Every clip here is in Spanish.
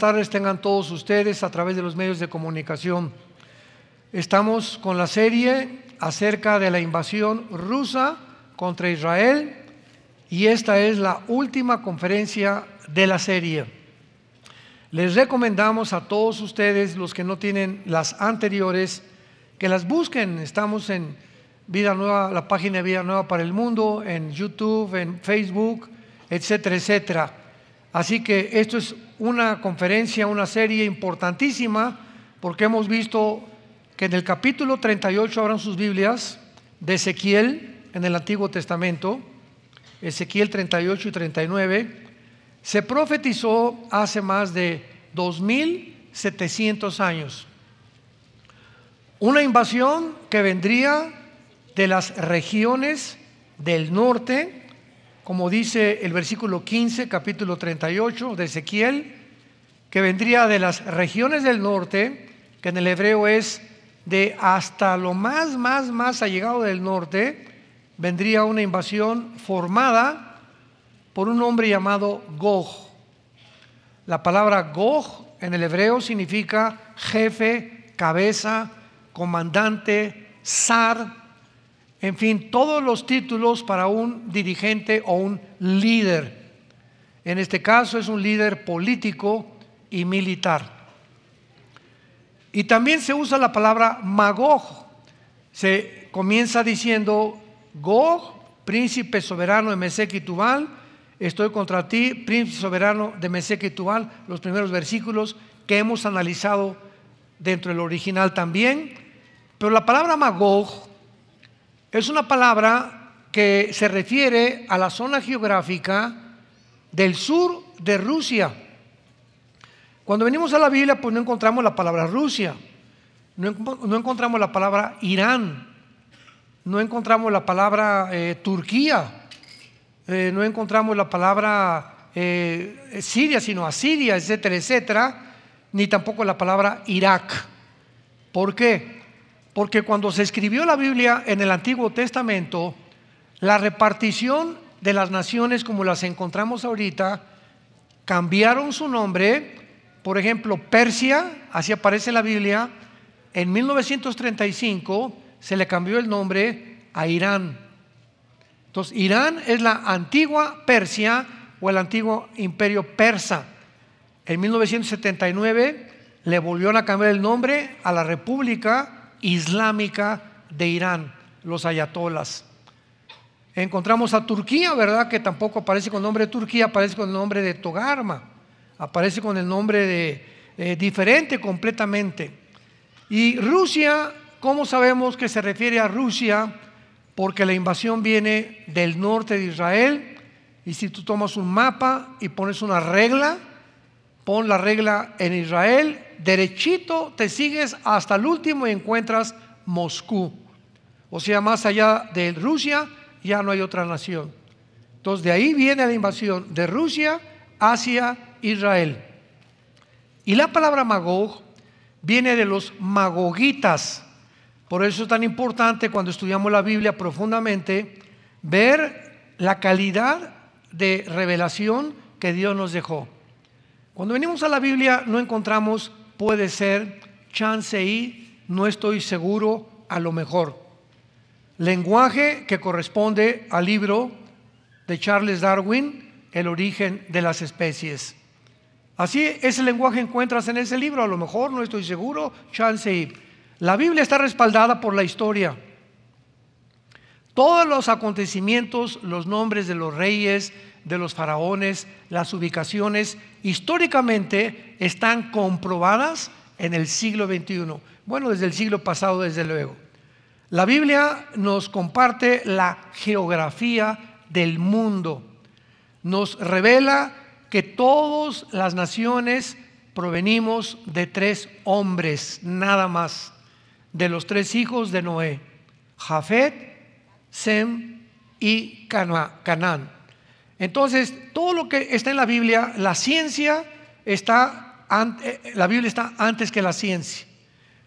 tardes tengan todos ustedes a través de los medios de comunicación. Estamos con la serie acerca de la invasión rusa contra Israel y esta es la última conferencia de la serie. Les recomendamos a todos ustedes, los que no tienen las anteriores, que las busquen. Estamos en Vida Nueva, la página de Vida Nueva para el Mundo, en YouTube, en Facebook, etcétera, etcétera. Así que esto es una conferencia, una serie importantísima, porque hemos visto que en el capítulo 38 abran sus Biblias de Ezequiel en el Antiguo Testamento, Ezequiel 38 y 39, se profetizó hace más de 2700 años. Una invasión que vendría de las regiones del norte, como dice el versículo 15, capítulo 38 de Ezequiel, que vendría de las regiones del norte, que en el hebreo es de hasta lo más, más, más allegado del norte, vendría una invasión formada por un hombre llamado Gog. La palabra Gog en el hebreo significa jefe, cabeza, comandante, zar, en fin, todos los títulos para un dirigente o un líder. En este caso es un líder político y militar. Y también se usa la palabra Magog. Se comienza diciendo, Gog, príncipe soberano de Mesec y Tubal, estoy contra ti, príncipe soberano de Mesec y Tubal, los primeros versículos que hemos analizado dentro del original también. Pero la palabra Magog es una palabra que se refiere a la zona geográfica del sur de Rusia. Cuando venimos a la Biblia, pues no encontramos la palabra Rusia, no, encontramos la palabra Irán, no encontramos la palabra eh, Turquía, eh, no encontramos la palabra eh, Siria, sino Asiria, etcétera, etcétera, ni tampoco la palabra Irak. ¿Por qué? Porque cuando se escribió la Biblia en el Antiguo Testamento, la repartición de las naciones como las encontramos ahorita, cambiaron su nombre. Por ejemplo, Persia, así aparece en la Biblia, en 1935 se le cambió el nombre a Irán. Entonces, Irán es la antigua Persia o el antiguo imperio persa. En 1979 le volvieron a cambiar el nombre a la República Islámica de Irán, los ayatolas. Encontramos a Turquía, ¿verdad? Que tampoco aparece con el nombre de Turquía, aparece con el nombre de Togarma, aparece con el nombre de eh, diferente completamente. Y Rusia, ¿cómo sabemos que se refiere a Rusia? Porque la invasión viene del norte de Israel. Y si tú tomas un mapa y pones una regla, pon la regla en Israel, derechito te sigues hasta el último y encuentras Moscú. O sea, más allá de Rusia ya no hay otra nación. Entonces de ahí viene la invasión de Rusia hacia Israel. Y la palabra Magog viene de los magogitas. Por eso es tan importante cuando estudiamos la Biblia profundamente ver la calidad de revelación que Dios nos dejó. Cuando venimos a la Biblia no encontramos puede ser, chance y, no estoy seguro, a lo mejor. Lenguaje que corresponde al libro de Charles Darwin, El origen de las especies. Así, ese lenguaje encuentras en ese libro, a lo mejor, no estoy seguro, chance y. La Biblia está respaldada por la historia. Todos los acontecimientos, los nombres de los reyes, de los faraones, las ubicaciones, históricamente están comprobadas en el siglo XXI. Bueno, desde el siglo pasado, desde luego. La Biblia nos comparte la geografía del mundo. Nos revela que todas las naciones provenimos de tres hombres, nada más, de los tres hijos de Noé, Jafet, Sem y Canaán. Entonces, todo lo que está en la Biblia, la ciencia está, eh, la Biblia está antes que la ciencia.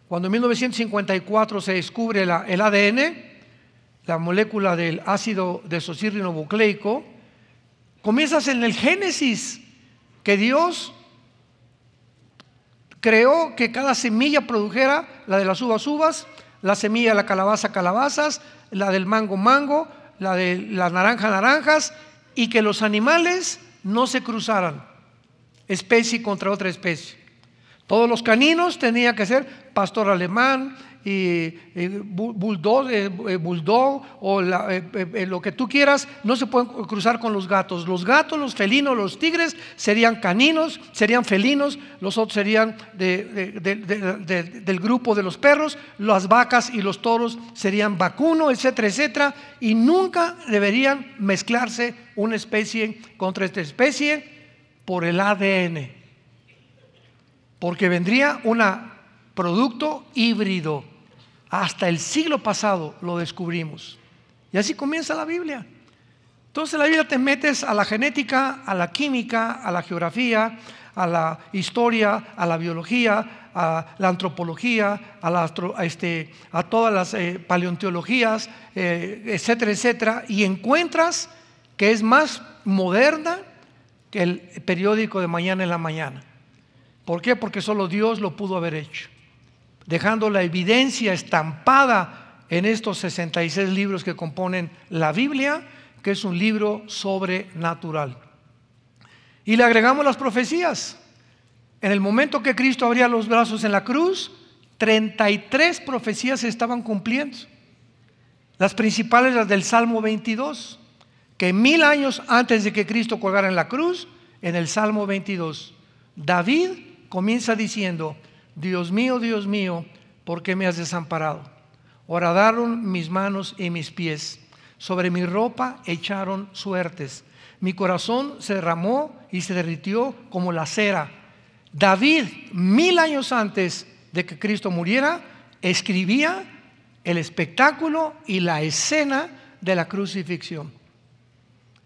Cuando en 1954 se descubre el ADN, la molécula del ácido desoxirribonucleico, comienzas en el Génesis, que Dios creó que cada semilla produjera la de las uvas uvas, la semilla de la calabaza calabazas, la del mango mango, la de la naranja naranjas, y que los animales no se cruzaran especie contra otra especie. Todos los caninos tenían que ser pastor alemán, y, bulldog, eh, eh, bulldog o eh, lo que tú quieras, no se pueden cruzar con los gatos. Los gatos, los felinos, los tigres serían caninos, serían felinos, los otros serían del grupo de los perros, las vacas y los toros serían vacuno, etcétera, etcétera, y nunca deberían mezclarse una especie contra esta especie por el ADN, porque vendría un producto híbrido hasta el siglo pasado lo descubrimos. Y así comienza la Biblia. Entonces la Biblia te metes a la genética, a la química, a la geografía, a la historia, a la biología, a la antropología, a, este, a todas las eh, paleontologías, eh, etcétera, etcétera, y encuentras que es más moderna que el periódico de mañana en la mañana. ¿Por qué? Porque solo Dios lo pudo haber hecho dejando la evidencia estampada en estos 66 libros que componen la Biblia, que es un libro sobrenatural. Y le agregamos las profecías. En el momento que Cristo abría los brazos en la cruz, 33 profecías se estaban cumpliendo. Las principales, las del Salmo 22, que mil años antes de que Cristo colgara en la cruz, en el Salmo 22, David comienza diciendo, Dios mío, Dios mío, ¿por qué me has desamparado? Horadaron mis manos y mis pies. Sobre mi ropa echaron suertes. Mi corazón se derramó y se derritió como la cera. David, mil años antes de que Cristo muriera, escribía el espectáculo y la escena de la crucifixión.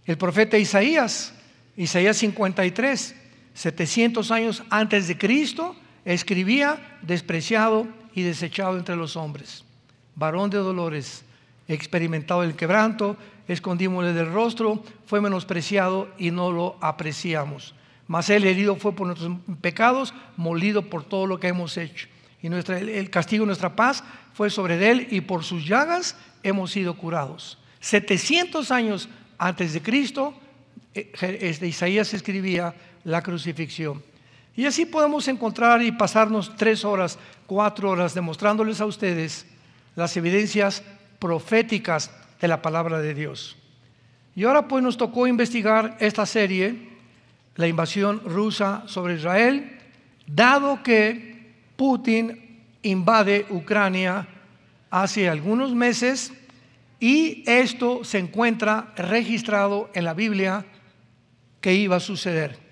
El profeta Isaías, Isaías 53, 700 años antes de Cristo, escribía despreciado y desechado entre los hombres, varón de dolores, experimentado el quebranto, escondímosle del rostro, fue menospreciado y no lo apreciamos. Mas él herido fue por nuestros pecados, molido por todo lo que hemos hecho. Y el castigo de nuestra paz fue sobre él y por sus llagas hemos sido curados. 700 años antes de Cristo, eh, este, Isaías escribía la crucifixión. Y así podemos encontrar y pasarnos tres horas, cuatro horas demostrándoles a ustedes las evidencias proféticas de la palabra de Dios. Y ahora pues nos tocó investigar esta serie, la invasión rusa sobre Israel, dado que Putin invade Ucrania hace algunos meses y esto se encuentra registrado en la Biblia que iba a suceder.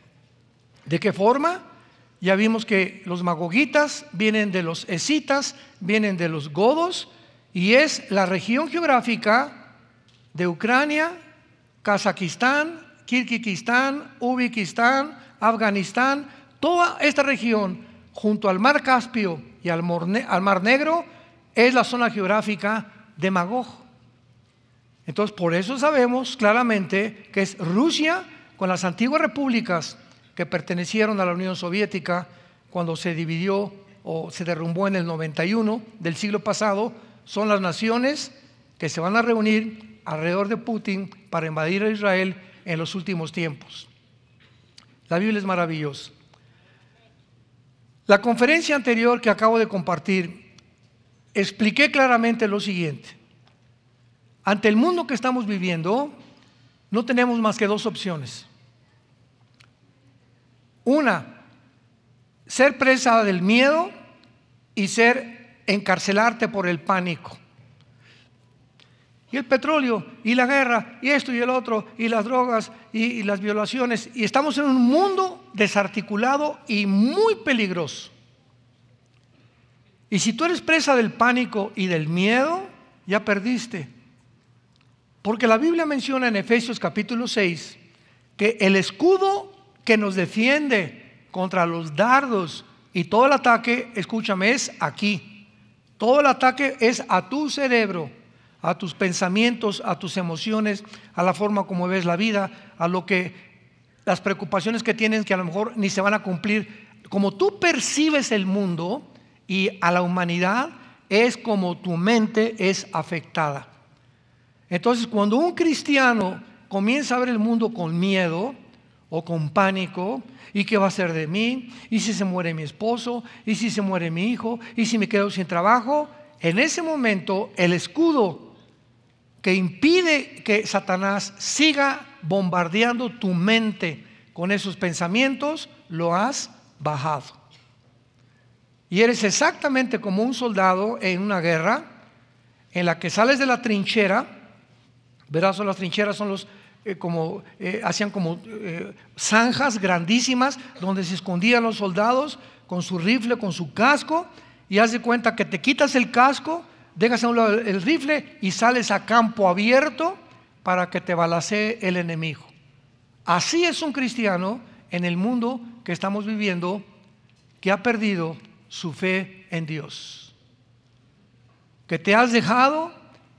¿De qué forma? Ya vimos que los magogitas vienen de los esitas, vienen de los godos, y es la región geográfica de Ucrania, Kazajistán, Kirguistán, Uzbekistán, Afganistán, toda esta región junto al mar Caspio y al mar, Negro es la zona geográfica de Magog. Entonces, por eso sabemos claramente que es Rusia con las antiguas repúblicas que pertenecieron a la Unión Soviética cuando se dividió o se derrumbó en el 91 del siglo pasado, son las naciones que se van a reunir alrededor de Putin para invadir a Israel en los últimos tiempos. La Biblia es maravillosa. La conferencia anterior que acabo de compartir, expliqué claramente lo siguiente. Ante el mundo que estamos viviendo, no tenemos más que dos opciones. Una, ser presa del miedo y ser encarcelarte por el pánico. Y el petróleo, y la guerra, y esto y el otro, y las drogas, y, las violaciones. Y estamos en un mundo desarticulado y muy peligroso. Y si tú eres presa del pánico y del miedo, ya perdiste. Porque la Biblia menciona en Efesios capítulo 6 que el escudo que nos defiende contra los dardos y todo el ataque, escúchame, es aquí. Todo el ataque es a tu cerebro, a tus pensamientos, a tus emociones, a la forma como ves la vida, a lo que las preocupaciones que tienes que a lo mejor ni se van a cumplir como tú percibes el mundo y a la humanidad, es como tu mente es afectada. Entonces, cuando un cristiano comienza a ver el mundo con miedo o con pánico, ¿y qué va a ser de mí? ¿Y si se muere mi esposo? ¿Y si se muere mi hijo? ¿Y si me quedo sin trabajo? En ese momento, el escudo que impide que Satanás siga bombardeando tu mente con esos pensamientos, lo has bajado. Y eres exactamente como un soldado en una guerra en la que sales de la trinchera, verás, las trincheras son los eh, como eh, hacían como eh, zanjas grandísimas donde se escondían los soldados con su rifle, con su casco, y haz de cuenta que te quitas el casco, dejas a un lado el rifle y sales a campo abierto para que te balacee el enemigo. Así es un cristiano en el mundo que estamos viviendo que ha perdido su fe en Dios. Que te has dejado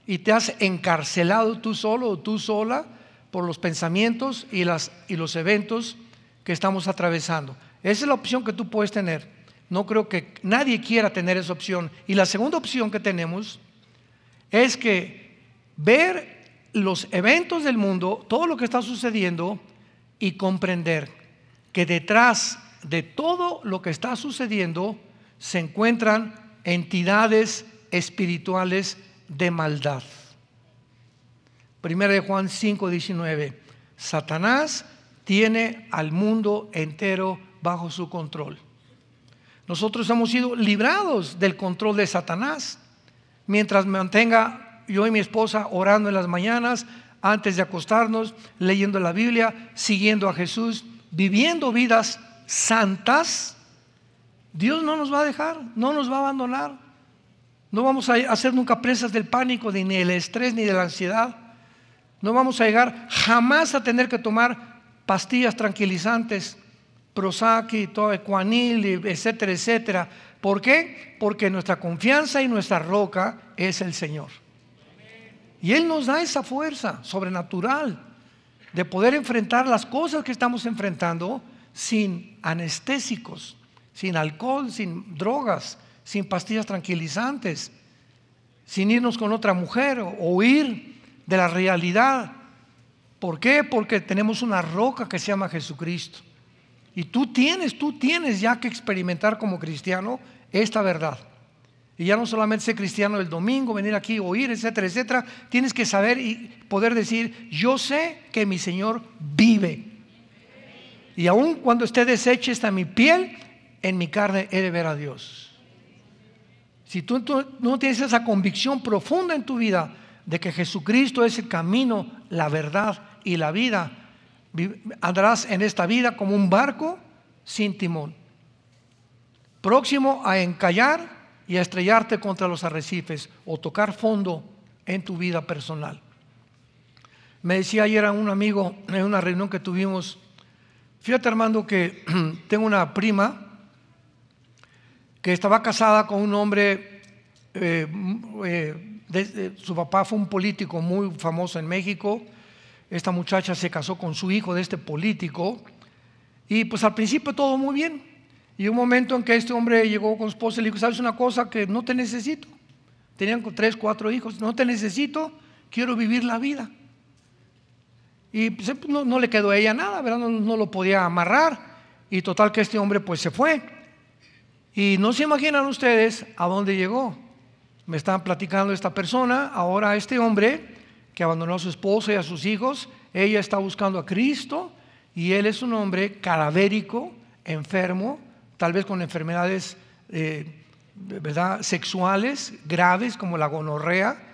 y te has encarcelado tú solo o tú sola por los pensamientos y, las, y los eventos que estamos atravesando. Esa es la opción que tú puedes tener. No creo que nadie quiera tener esa opción. Y la segunda opción que tenemos es que ver los eventos del mundo, todo lo que está sucediendo y comprender que detrás de todo lo que está sucediendo se encuentran entidades espirituales de maldad. Primera de Juan 5, 19. Satanás tiene al mundo entero bajo su control. Nosotros hemos sido librados del control de Satanás. Mientras mantenga yo y mi esposa orando en las mañanas, antes de acostarnos, leyendo la Biblia, siguiendo a Jesús, viviendo vidas santas, Dios no nos va a dejar, no nos va a abandonar. No vamos a hacer nunca presas del pánico, ni del estrés, ni de la ansiedad. No vamos a llegar jamás a tener que tomar pastillas tranquilizantes, Prozac y todo Equanil, etcétera, etcétera. ¿Por qué? Porque nuestra confianza y nuestra roca es el Señor. Y Él nos da esa fuerza sobrenatural de poder enfrentar las cosas que estamos enfrentando sin anestésicos, sin alcohol, sin drogas, sin pastillas tranquilizantes, sin irnos con otra mujer o huir de la realidad. ¿Por qué? Porque tenemos una roca que se llama Jesucristo. Y tú tienes, tú tienes ya que experimentar como cristiano esta verdad. Y ya no solamente ser cristiano el domingo, venir aquí, oír, etcétera, etcétera. Tienes que saber y poder decir, yo sé que mi Señor vive. Y aun cuando esté deshecha esta mi piel, en mi carne he de ver a Dios. Si tú, no tienes esa convicción profunda en tu vida de que Jesucristo es el camino, la verdad y la vida, andarás en esta vida como un barco sin timón, próximo a encallar y a estrellarte contra los arrecifes o tocar fondo en tu vida personal. Me decía ayer un amigo en una reunión que tuvimos, Fíjate, Armando, que tengo una prima que estaba casada con un hombre, eh, eh, su papá fue un político muy famoso en México, esta muchacha se casó con su hijo de este político, y pues al principio todo muy bien. Y un momento en que este hombre llegó con su esposa y le dijo, ¿sabes una cosa? Que no te necesito. Tenían tres, cuatro hijos, no te necesito, quiero vivir la vida. Y pues, no, le quedó a ella nada, ¿verdad? No, lo podía amarrar. Y total que este hombre pues se fue. Y no se imaginan ustedes a dónde llegó. Me estaban platicando esta persona, ahora este hombre que abandonó a su esposa y a sus hijos, ella está buscando a Cristo y él es un hombre cadavérico, enfermo, tal vez con enfermedades eh, ¿verdad? sexuales graves como la gonorrea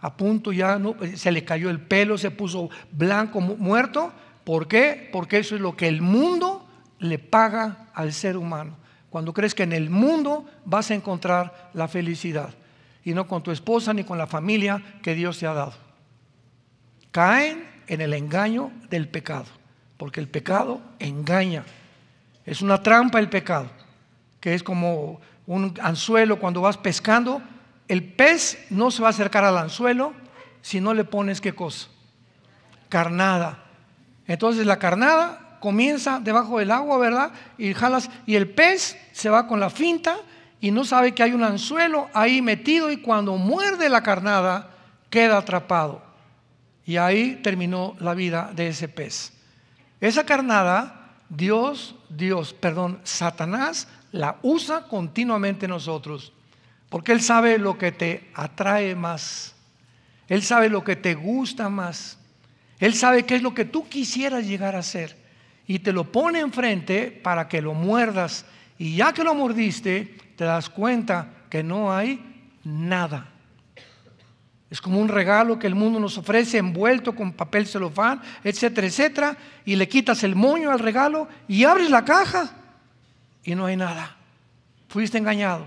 a punto ya no, se le cayó el pelo, se puso blanco, muerto. ¿Por qué? Porque eso es lo que el mundo le paga al ser humano. Cuando crees que en el mundo vas a encontrar la felicidad y no con tu esposa ni con la familia que Dios te ha dado. Caen en el engaño del pecado, porque el pecado engaña. Es una trampa el pecado, que es como un anzuelo cuando vas pescando el pez no se va a acercar al anzuelo si no le pones qué cosa? Carnada. Entonces la carnada comienza debajo del agua, ¿verdad? Y jalas, y el pez se va con la finta y no sabe que hay un anzuelo ahí metido y cuando muerde la carnada queda atrapado. Y ahí terminó la vida de ese pez. Esa carnada, Dios, Dios, perdón, Satanás la usa continuamente nosotros, porque Él sabe lo que te atrae más, Él sabe lo que te gusta más, Él sabe qué es lo que tú quisieras llegar a ser y te lo pone enfrente para que lo muerdas y ya que lo mordiste, te das cuenta que no hay nada. Es como un regalo que el mundo nos ofrece envuelto con papel celofán, etcétera, etcétera, y le quitas el moño al regalo y abres la caja y no hay nada. Fuiste engañado.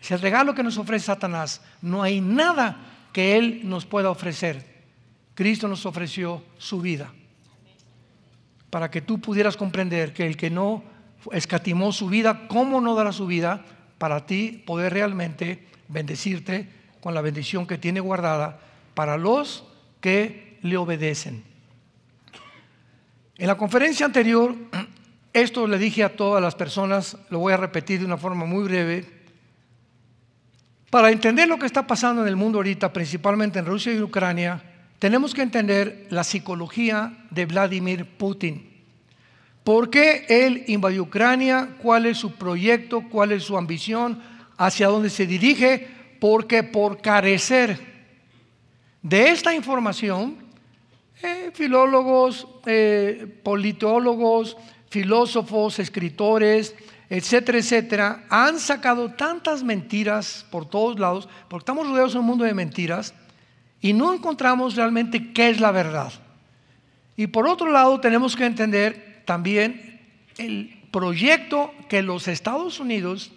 Es el regalo que nos ofrece Satanás. No hay nada que Él nos pueda ofrecer. Cristo nos ofreció su vida para que tú pudieras comprender que el que no escatimó su vida, ¿cómo no dará su vida para ti poder realmente bendecirte con la bendición que tiene guardada para los que le obedecen? En la conferencia anterior, esto le dije a todas las personas, lo voy a repetir de una forma muy breve, para entender lo que está pasando en el mundo ahorita, principalmente en Rusia y Ucrania, tenemos que entender la psicología de Vladimir Putin. ¿Por qué él invadió Ucrania? ¿Cuál es su proyecto? ¿Cuál es su ambición? ¿Hacia dónde se dirige? Porque por carecer de esta información, eh, filólogos, eh, politólogos, filósofos, escritores, etcétera, etcétera, han sacado tantas mentiras por todos lados, porque estamos rodeados de un mundo de mentiras, y no encontramos realmente qué es la verdad. Y por otro lado, tenemos que entender también el proyecto que los Estados Unidos,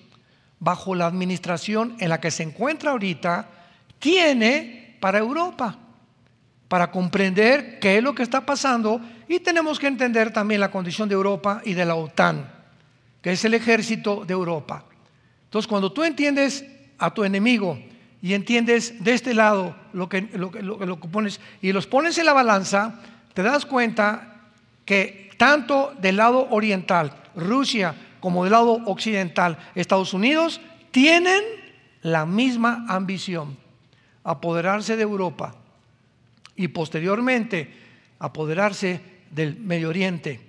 bajo la administración en la que se encuentra ahorita, tiene para Europa, para comprender qué es lo que está pasando y tenemos que entender también la condición de Europa y de la OTAN, que es el ejército de Europa. Entonces, cuando tú entiendes a tu enemigo, y entiendes de este lado lo que, lo, lo que pones y los pones en la balanza, te das cuenta que tanto del lado oriental, Rusia, como del lado occidental, Estados Unidos, tienen la misma ambición, apoderarse de Europa y posteriormente apoderarse del Medio Oriente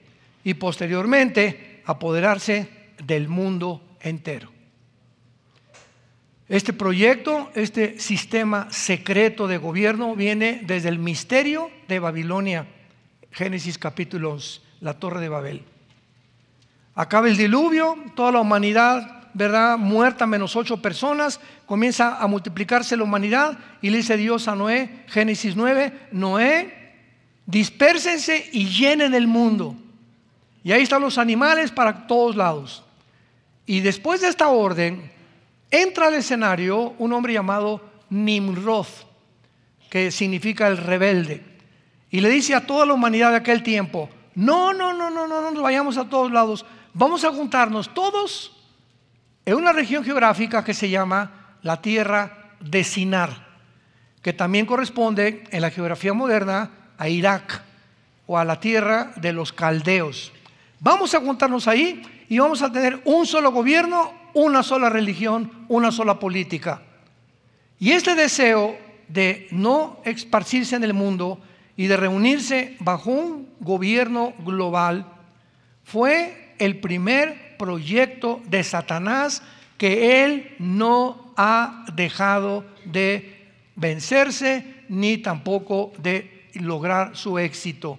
y posteriormente apoderarse del mundo entero. Este proyecto, este sistema secreto de gobierno viene desde el misterio de Babilonia, Génesis capítulo 11, la torre de Babel. Acaba el diluvio, toda la humanidad, ¿verdad? Muerta menos ocho personas, comienza a multiplicarse la humanidad y le dice Dios a Noé, Génesis 9, Noé, dispérsense y llenen el mundo. Y ahí están los animales para todos lados. Y después de esta orden, entra al escenario un hombre llamado Nimrod, que significa el rebelde, y le dice a toda la humanidad de aquel tiempo, no, no, no, no, no, no nos vayamos a todos lados, vamos a juntarnos todos en una región geográfica que se llama la tierra de Sinar, que también corresponde en la geografía moderna a Irak o a la tierra de los caldeos. Vamos a juntarnos ahí y vamos a tener un solo gobierno una sola religión, una sola política. Y este deseo de no esparcirse en el mundo y de reunirse bajo un gobierno global fue el primer proyecto de Satanás que él no ha dejado de vencerse ni tampoco de lograr su éxito.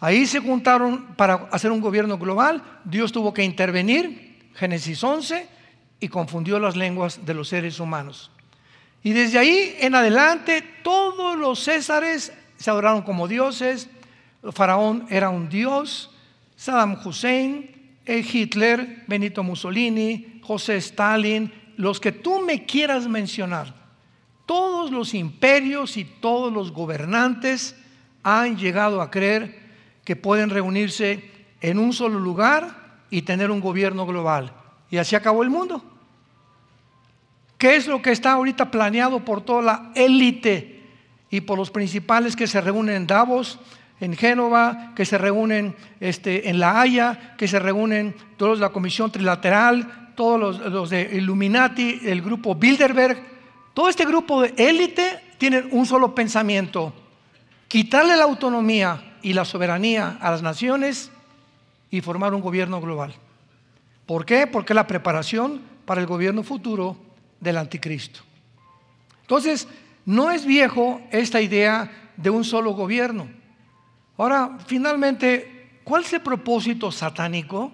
Ahí se juntaron para hacer un gobierno global, Dios tuvo que intervenir Génesis 11, y confundió las lenguas de los seres humanos. Y desde ahí en adelante todos los césares se adoraron como dioses. Faraón era un dios. Saddam Hussein, Hitler, Benito Mussolini, José Stalin, los que tú me quieras mencionar. Todos los imperios y todos los gobernantes han llegado a creer que pueden reunirse en un solo lugar y tener un gobierno global. Y así acabó el mundo. ¿Qué es lo que está ahorita planeado por toda la élite y por los principales que se reúnen en Davos, en Génova, que se reúnen este, en La Haya, que se reúnen todos la Comisión Trilateral, todos los, los de Illuminati, el grupo Bilderberg, todo este grupo de élite tienen un solo pensamiento, quitarle la autonomía y la soberanía a las naciones y formar un gobierno global. ¿Por qué? Porque es la preparación para el gobierno futuro del anticristo. Entonces, no es viejo esta idea de un solo gobierno. Ahora, finalmente, ¿cuál es el propósito satánico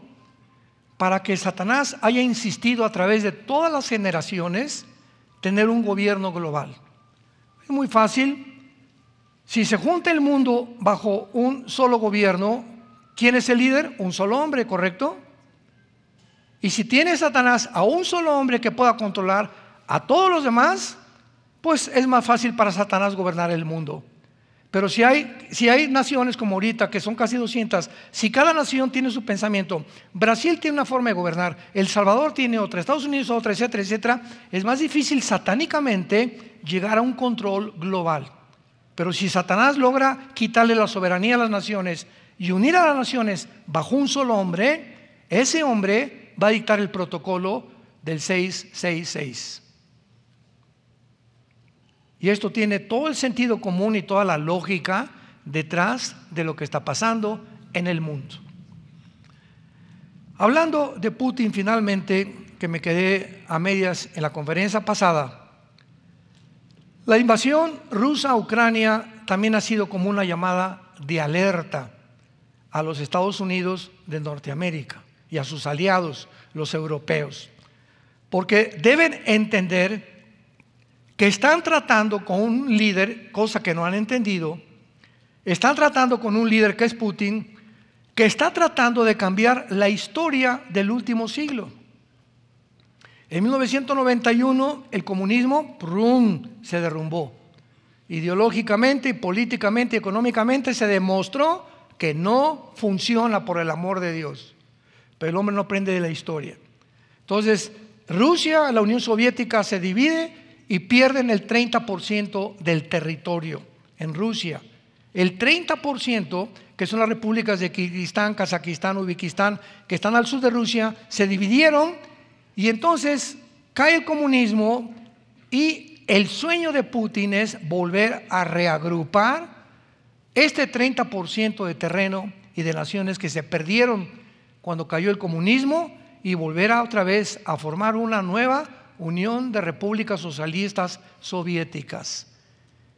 para que Satanás haya insistido a través de todas las generaciones tener un gobierno global? Es muy fácil. Si se junta el mundo bajo un solo gobierno, ¿quién es el líder? Un solo hombre, ¿correcto? Y si tiene Satanás a un solo hombre que pueda controlar a todos los demás, pues es más fácil para Satanás gobernar el mundo. Pero si hay, si hay naciones como ahorita, que son casi 200, si cada nación tiene su pensamiento, Brasil tiene una forma de gobernar, El Salvador tiene otra, Estados Unidos otra, etcétera, etcétera, es más difícil satánicamente llegar a un control global. Pero si Satanás logra quitarle la soberanía a las naciones y unir a las naciones bajo un solo hombre, ese hombre va a dictar el protocolo del 666. Y esto tiene todo el sentido común y toda la lógica detrás de lo que está pasando en el mundo. Hablando de Putin finalmente, que me quedé a medias en la conferencia pasada, la invasión rusa a Ucrania también ha sido como una llamada de alerta a los Estados Unidos de Norteamérica y a sus aliados, los europeos, porque deben entender que están tratando con un líder, cosa que no han entendido, están tratando con un líder que es Putin, que está tratando de cambiar la historia del último siglo. En 1991 el comunismo se derrumbó. Ideológicamente, políticamente, económicamente se demostró que no funciona por el amor de Dios. Pero el hombre no aprende de la historia. Entonces, Rusia, la Unión Soviética se divide y pierden el 30% del territorio en Rusia. El 30%, que son las repúblicas de Kirguistán, Kazajistán, Uzbekistán, que están al sur de Rusia, se dividieron y entonces cae el comunismo y el sueño de Putin es volver a reagrupar este 30% de terreno y de naciones que se perdieron cuando cayó el comunismo y volver a otra vez a formar una nueva Unión de Repúblicas Socialistas Soviéticas.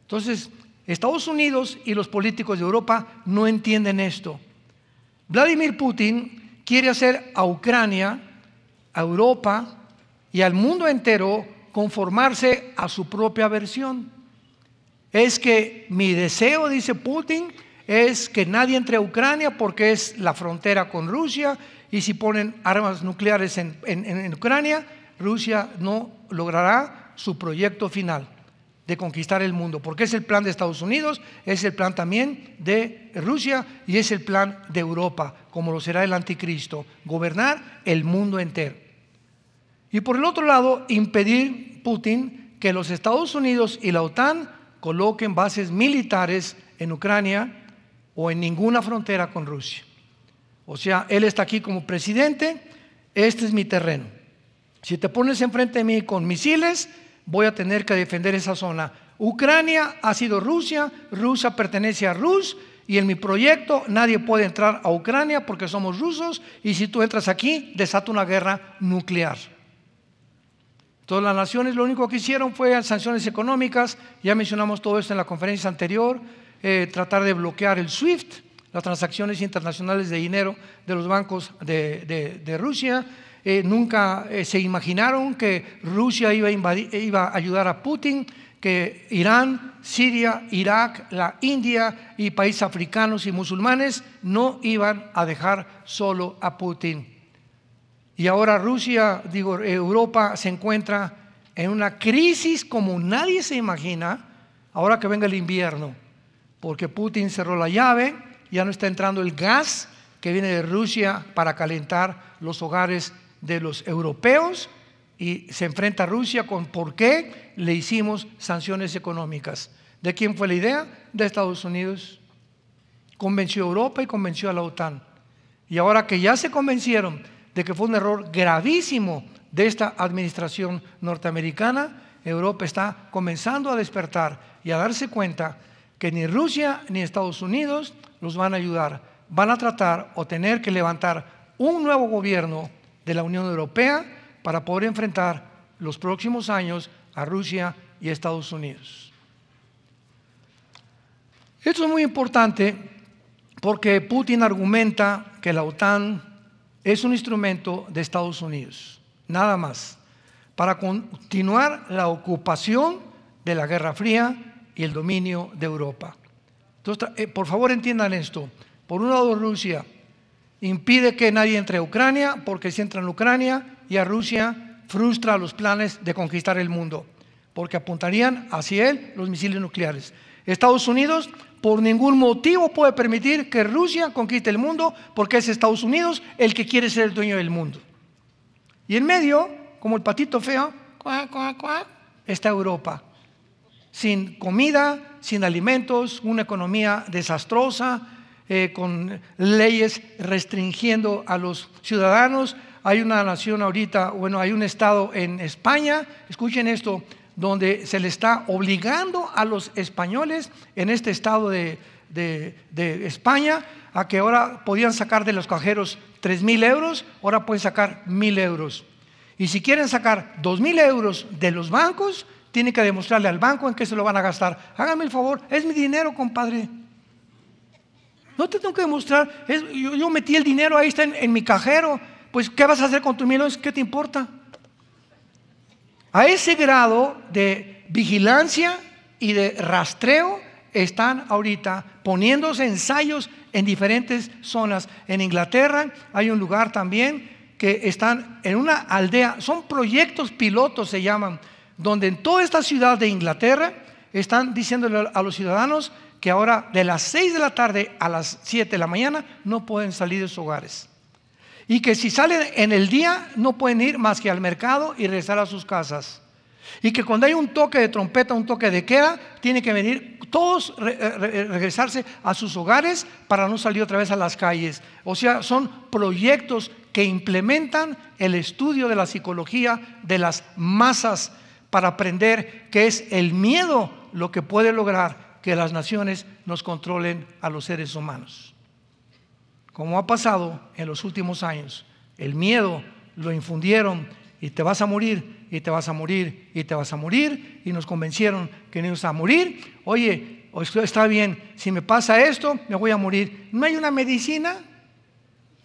Entonces, Estados Unidos y los políticos de Europa no entienden esto. Vladimir Putin quiere hacer a Ucrania, a Europa y al mundo entero conformarse a su propia versión. Es que mi deseo, dice Putin, es que nadie entre a Ucrania porque es la frontera con Rusia y si ponen armas nucleares en, en Ucrania, Rusia no logrará su proyecto final de conquistar el mundo, porque es el plan de Estados Unidos, es el plan también de Rusia y es el plan de Europa, como lo será el anticristo, gobernar el mundo entero. Y por el otro lado, impedir Putin que los Estados Unidos y la OTAN coloquen bases militares en Ucrania o en ninguna frontera con Rusia. O sea, él está aquí como presidente, este es mi terreno. Si te pones enfrente de mí con misiles, voy a tener que defender esa zona. Ucrania ha sido Rusia, Rusia pertenece a Rus y en mi proyecto nadie puede entrar a Ucrania porque somos rusos y si tú entras aquí desata una guerra nuclear. Todas las naciones lo único que hicieron fue sanciones económicas, ya mencionamos todo esto en la conferencia anterior, eh, tratar de bloquear el SWIFT, las transacciones internacionales de dinero de los bancos de Rusia, eh, nunca eh, se imaginaron que Rusia iba a, iba a ayudar a Putin, que Irán, Siria, Irak, la India y países africanos y musulmanes no iban a dejar solo a Putin. Y ahora Rusia, digo, Europa se encuentra en una crisis como nadie se imagina, ahora que venga el invierno, porque Putin cerró la llave, ya no está entrando el gas que viene de Rusia para calentar los hogares de los europeos y se enfrenta a Rusia con por qué le hicimos sanciones económicas. ¿De quién fue la idea? De Estados Unidos. convenció a Europa y convenció a la OTAN. Y ahora que ya se convencieron de que fue un error gravísimo de esta administración norteamericana, Europa está comenzando a despertar y a darse cuenta que ni Rusia ni Estados Unidos los van a ayudar. Van a tratar o tener que levantar un nuevo gobierno de la Unión Europea para poder enfrentar los próximos años a Rusia y Estados Unidos. Esto es muy importante porque Putin argumenta que la OTAN es un instrumento de Estados Unidos, nada más, para continuar la ocupación de la Guerra Fría y el dominio de Europa. Entonces, eh, por favor entiendan esto. Por un lado, Rusia impide que nadie entre a Ucrania porque si entra en Ucrania y a Rusia frustra los planes de conquistar el mundo porque apuntarían hacia él los misiles nucleares. Estados Unidos por ningún motivo puede permitir que Rusia conquiste el mundo porque es Estados Unidos el que quiere ser el dueño del mundo. Y en medio, como el patito feo, está Europa. Sin comida, sin alimentos, una economía desastrosa, eh, con leyes restringiendo a los ciudadanos. Hay una nación ahorita, bueno, hay un estado en España, escuchen esto, donde se le está obligando a los españoles en este estado de, España a que ahora podían sacar de los cajeros 3 mil euros, ahora pueden sacar mil euros. Y si quieren sacar 2 mil euros de los bancos, tienen que demostrarle al banco en qué se lo van a gastar. Háganme el favor, es mi dinero, compadre. No te tengo que demostrar, yo, metí el dinero, ahí está en, en, mi cajero. Pues, ¿qué vas a hacer con tu millones? ¿Qué te importa? A ese grado de vigilancia y de rastreo están ahorita poniéndose ensayos en diferentes zonas. En Inglaterra hay un lugar también que están en una aldea, son proyectos pilotos se llaman, donde en toda esta ciudad de Inglaterra están diciéndole a los ciudadanos que ahora de las 6 de la tarde a las 7 de la mañana no pueden salir de sus hogares. Y que si salen en el día no pueden ir más que al mercado y regresar a sus casas. Y que cuando hay un toque de trompeta, un toque de queda, tienen que venir todos eh, regresarse a sus hogares para no salir otra vez a las calles. O sea, son proyectos que implementan el estudio de la psicología de las masas para aprender que es el miedo lo que puede lograr que las naciones nos controlen a los seres humanos como ha pasado en los últimos años. El miedo lo infundieron y te vas a morir, y te vas a morir, y te vas a morir, y nos convencieron que no ibas a morir. Oye, está bien, si me pasa esto, me voy a morir. ¿No hay una medicina?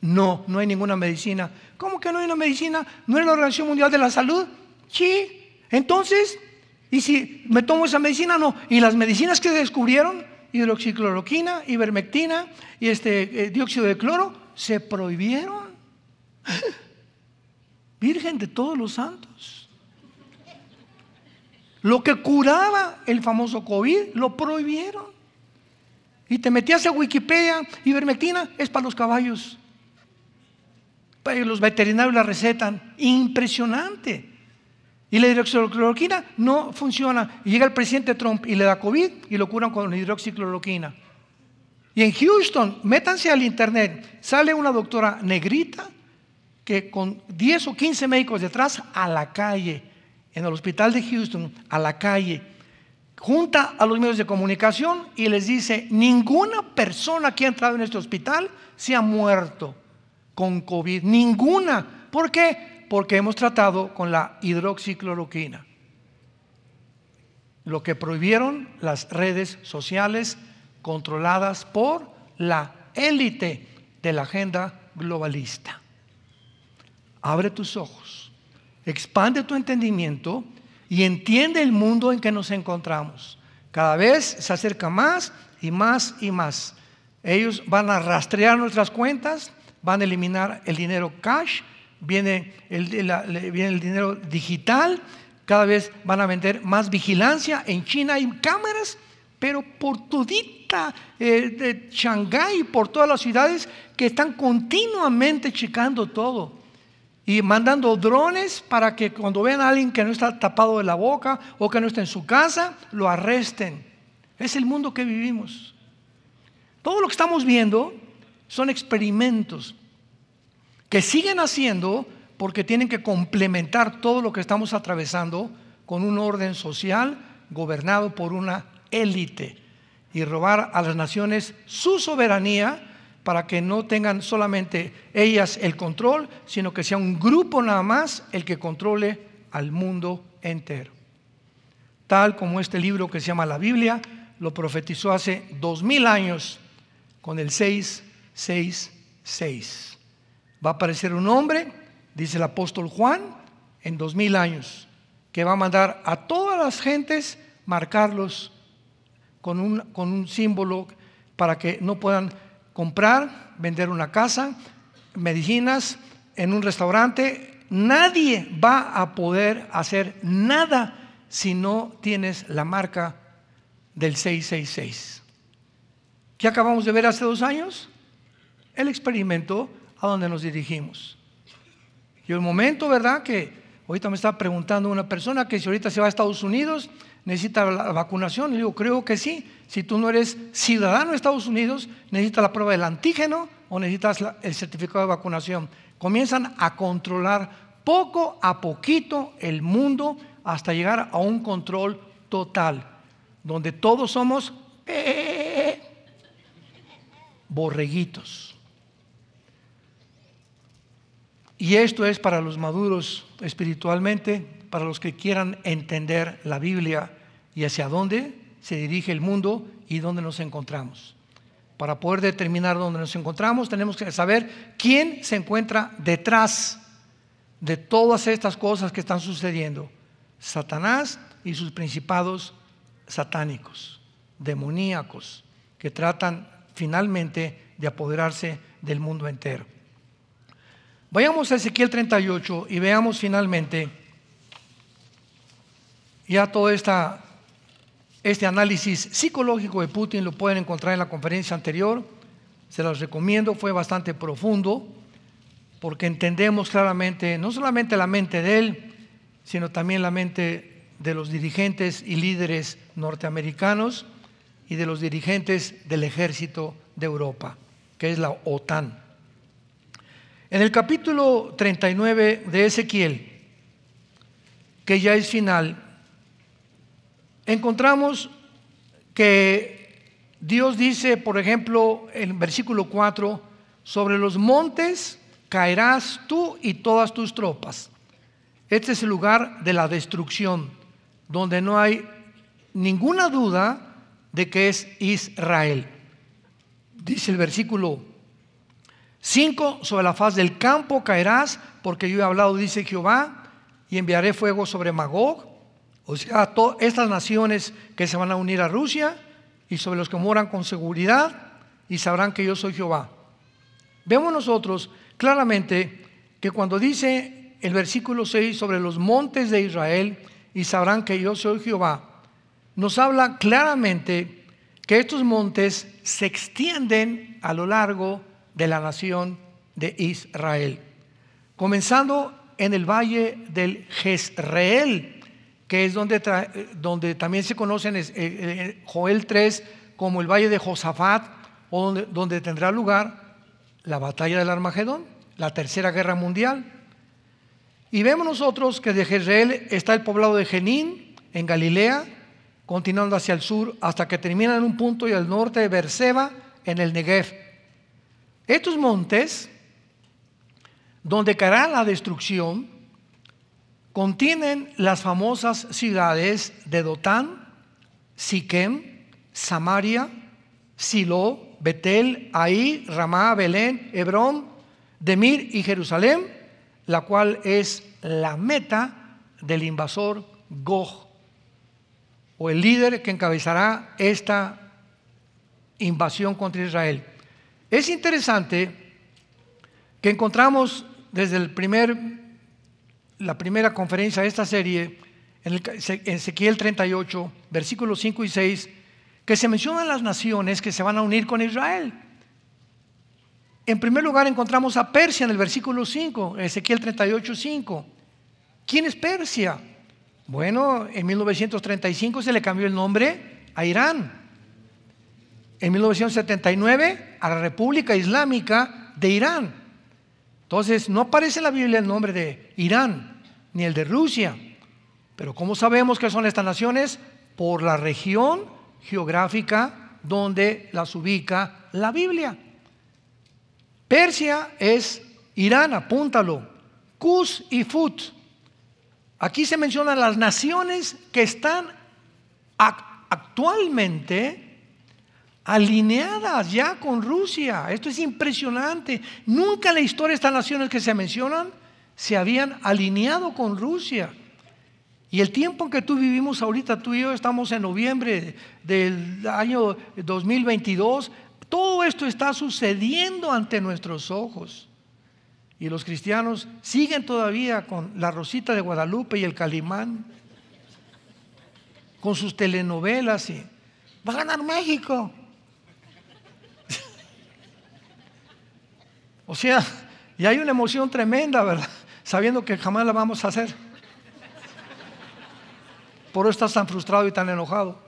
No, no hay ninguna medicina. ¿Cómo que no hay una medicina? ¿No es la Organización Mundial de la Salud? Sí. Entonces, ¿y si me tomo esa medicina? No. ¿Y las medicinas que descubrieron? hidroxicloroquina, ivermectina y este eh, dióxido de cloro se prohibieron. Virgen de todos los santos. Lo que curaba el famoso COVID lo prohibieron. Y te metías a Wikipedia, ivermectina es para los caballos. Los veterinarios la recetan. Impresionante. Y la hidroxicloroquina no funciona. Y llega el presidente Trump y le da COVID y lo curan con hidroxicloroquina. Y en Houston, métanse al internet, sale una doctora negrita que con 10 o 15 médicos detrás a la calle, en el hospital de Houston, a la calle, junta a los medios de comunicación y les dice, ninguna persona que ha entrado en este hospital se ha muerto con COVID, ninguna. ¿Por qué? Porque hemos tratado con la hidroxicloroquina. Lo que prohibieron las redes sociales controladas por la élite de la agenda globalista. Abre tus ojos, expande tu entendimiento y entiende el mundo en que nos encontramos. Cada vez se acerca más y más y más. Ellos van a rastrear nuestras cuentas, van a eliminar el dinero cash viene el, viene el dinero digital, cada vez van a vender más vigilancia. En China hay cámaras, pero por todita eh, de Shanghái, por todas las ciudades que están continuamente checando todo y mandando drones para que cuando vean a alguien que no está tapado de la boca o que no está en su casa, lo arresten. Es el mundo que vivimos. Todo lo que estamos viendo son experimentos que siguen haciendo porque tienen que complementar todo lo que estamos atravesando con un orden social gobernado por una élite y robar a las naciones su soberanía para que no tengan solamente ellas el control, sino que sea un grupo nada más el que controle al mundo entero. Tal como este libro que se llama la Biblia lo profetizó hace dos mil años con el 666. Va a aparecer un hombre, dice el apóstol Juan, en dos mil años, que va a mandar a todas las gentes marcarlos con un, símbolo para que no puedan comprar, vender una casa, medicinas, en un restaurante. Nadie va a poder hacer nada si no tienes la marca del 666. ¿Qué acabamos de ver hace dos años? El experimento a donde nos dirigimos. Y el momento, ¿verdad? Que ahorita me está preguntando una persona que si ahorita se va a Estados Unidos, necesita la vacunación. Y digo, creo que sí. Si tú no eres ciudadano de Estados Unidos, necesitas la prueba del antígeno o necesitas el certificado de vacunación. Comienzan a controlar poco a poquito el mundo hasta llegar a un control total, donde todos somos eh, borreguitos. Y esto es para los maduros espiritualmente, para los que quieran entender la Biblia y hacia dónde se dirige el mundo y dónde nos encontramos. Para poder determinar dónde nos encontramos, tenemos que saber quién se encuentra detrás de todas estas cosas que están sucediendo. Satanás y sus principados satánicos, demoníacos, que tratan finalmente de apoderarse del mundo entero. Vayamos a Ezequiel 38 y veamos finalmente ya todo esta, este análisis psicológico de Putin, lo pueden encontrar en la conferencia anterior, se los recomiendo, fue bastante profundo, porque entendemos claramente no solamente la mente de él, sino también la mente de los dirigentes y líderes norteamericanos y de los dirigentes del ejército de Europa, que es la OTAN. En el capítulo 39 de Ezequiel, que ya es final, encontramos que Dios dice, por ejemplo, en versículo 4, sobre los montes caerás tú y todas tus tropas. Este es el lugar de la destrucción, donde no hay ninguna duda de que es Israel. Dice el versículo Cinco, sobre la faz del campo caerás, porque yo he hablado, dice Jehová, y enviaré fuego sobre Magog, o sea, todas estas naciones que se van a unir a Rusia, y sobre los que moran con seguridad, y sabrán que yo soy Jehová. Vemos nosotros claramente que cuando dice el versículo 6 sobre los montes de Israel, y sabrán que yo soy Jehová, nos habla claramente que estos montes se extienden a lo largo de la nación de Israel. Comenzando en el valle del Jezreel, que es donde, donde también se conoce en eh, eh, Joel 3 como el valle de Josafat, o donde, donde tendrá lugar la batalla del Armagedón, la tercera guerra mundial. Y vemos nosotros que de Jezreel está el poblado de Jenín, en Galilea, continuando hacia el sur, hasta que termina en un punto y al norte de Berseba, en el Negev. Estos montes, donde caerá la destrucción, contienen las famosas ciudades de Dotán, Siquem, Samaria, Silo, Betel, Ahí, Ramá, Belén, Hebrón, Demir y Jerusalén, la cual es la meta del invasor Gog, o el líder que encabezará esta invasión contra Israel. Es interesante que encontramos desde el primer, la primera conferencia de esta serie, en, Ezequiel 38, versículos 5 y 6, que se mencionan las naciones que se van a unir con Israel. En primer lugar encontramos a Persia en el versículo 5, Ezequiel 38, 5. ¿Quién es Persia? Bueno, en 1935 se le cambió el nombre a Irán. En 1979 a la República Islámica de Irán. Entonces, no aparece en la Biblia el nombre de Irán ni el de Rusia. Pero ¿cómo sabemos que son estas naciones? Por la región geográfica donde las ubica la Biblia. Persia es Irán, apúntalo. Cus y Fut. Aquí se mencionan las naciones que están actualmente alineadas ya con Rusia. Esto es impresionante. Nunca en la historia de estas naciones que se mencionan se habían alineado con Rusia. Y el tiempo en que tú vivimos ahorita, tú y yo estamos en noviembre del año 2022, todo esto está sucediendo ante nuestros ojos. Y los cristianos siguen todavía con la Rosita de Guadalupe y el Calimán, con sus telenovelas y va a ganar México. O sea, y hay una emoción tremenda, ¿verdad? Sabiendo que jamás la vamos a hacer. Por eso estás tan frustrado y tan enojado.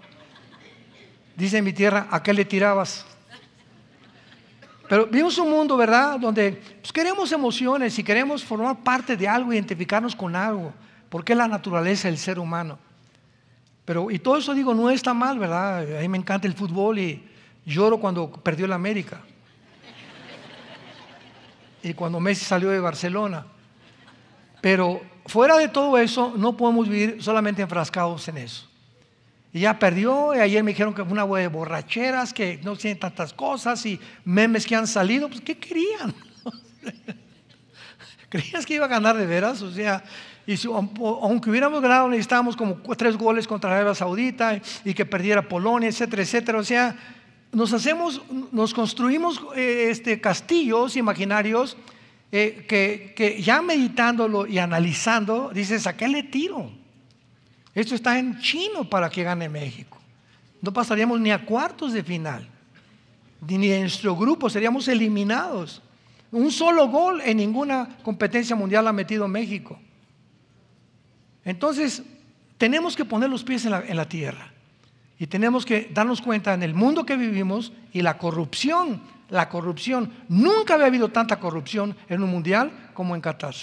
Dice mi tierra, ¿a qué le tirabas? Pero vivimos un mundo, ¿verdad? Donde pues, queremos emociones y queremos formar parte de algo, identificarnos con algo, porque es la naturaleza del ser humano. Pero, y todo eso digo, no está mal, ¿verdad? A mí me encanta el fútbol y lloro cuando perdió la América. Y cuando Messi salió de Barcelona. Pero fuera de todo eso, no podemos vivir solamente enfrascados en eso. Y ya perdió, y ayer me dijeron que fue una de borracheras, que no tiene tantas cosas y memes que han salido, pues ¿qué querían? ¿Creías que iba a ganar de veras? O sea, y aunque hubiéramos ganado, necesitábamos como tres goles contra Arabia Saudita y que perdiera Polonia, etcétera, etcétera. O sea, nos hacemos, nos construimos eh, este, castillos imaginarios eh, que, que ya meditándolo y analizando, dices, ¿a qué le tiro? Esto está en chino para que gane México. No pasaríamos ni a cuartos de final, ni en nuestro grupo, seríamos eliminados. Un solo gol en ninguna competencia mundial ha metido México. Entonces, tenemos que poner los pies en la, en la tierra y tenemos que darnos cuenta en el mundo que vivimos y la corrupción, la corrupción. Nunca había habido tanta corrupción en un mundial como en Qatar.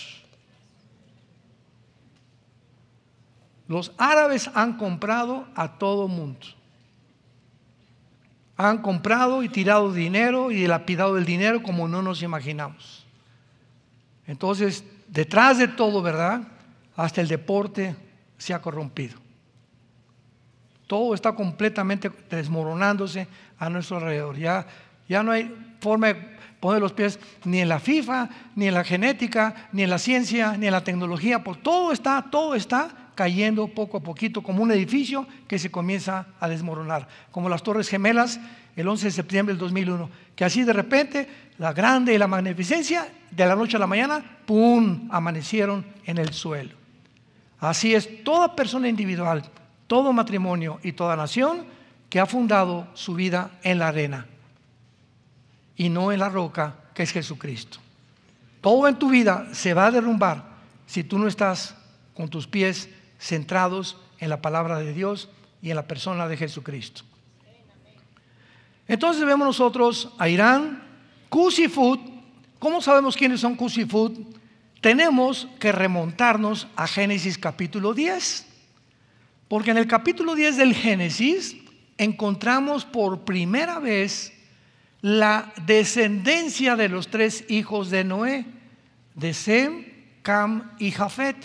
Los árabes han comprado a todo mundo. Han comprado y tirado dinero y lapidado el dinero como no nos imaginamos. Entonces, detrás de todo, ¿verdad? Hasta el deporte se ha corrompido. Todo está completamente desmoronándose a nuestro alrededor. Ya, ya no hay forma de poner los pies ni en la FIFA, ni en la genética, ni en la ciencia, ni en la tecnología. Por todo está, todo está cayendo poco a poquito, como un edificio que se comienza a desmoronar, como las Torres Gemelas el 11 de septiembre del 2001, que así de repente la grande y la magnificencia, de la noche a la mañana, ¡pum!, amanecieron en el suelo. Así es toda persona individual, todo matrimonio y toda nación que ha fundado su vida en la arena y no en la roca que es Jesucristo. Todo en tu vida se va a derrumbar si tú no estás con tus pies centrados en la palabra de Dios y en la persona de Jesucristo. Entonces vemos nosotros a Irán, Kusifut. ¿Cómo sabemos quiénes son Kusifut? Tenemos que remontarnos a Génesis capítulo 10. Porque en el capítulo 10 del Génesis encontramos por primera vez la descendencia de los tres hijos de Noé, de Sem, Cam y Jafet.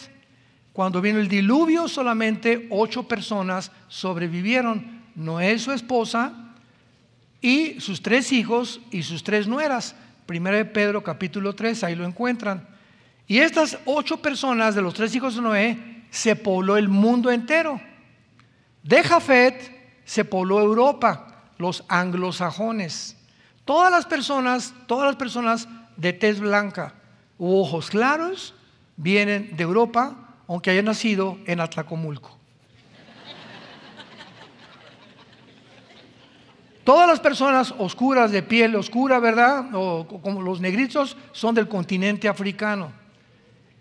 Cuando vino el diluvio, solamente ocho personas sobrevivieron. Noé, su esposa, y sus tres hijos y sus tres nueras. Primero de Pedro capítulo 3, ahí lo encuentran. Y estas ocho personas de los tres hijos de Noé se pobló el mundo entero. De Jafet se pobló Europa, los anglosajones. Todas las personas, todas las personas de tez blanca u ojos claros vienen de Europa aunque haya nacido en Atlacomulco. Todas las personas oscuras, de piel oscura, ¿verdad? O como los negritos, son del continente africano.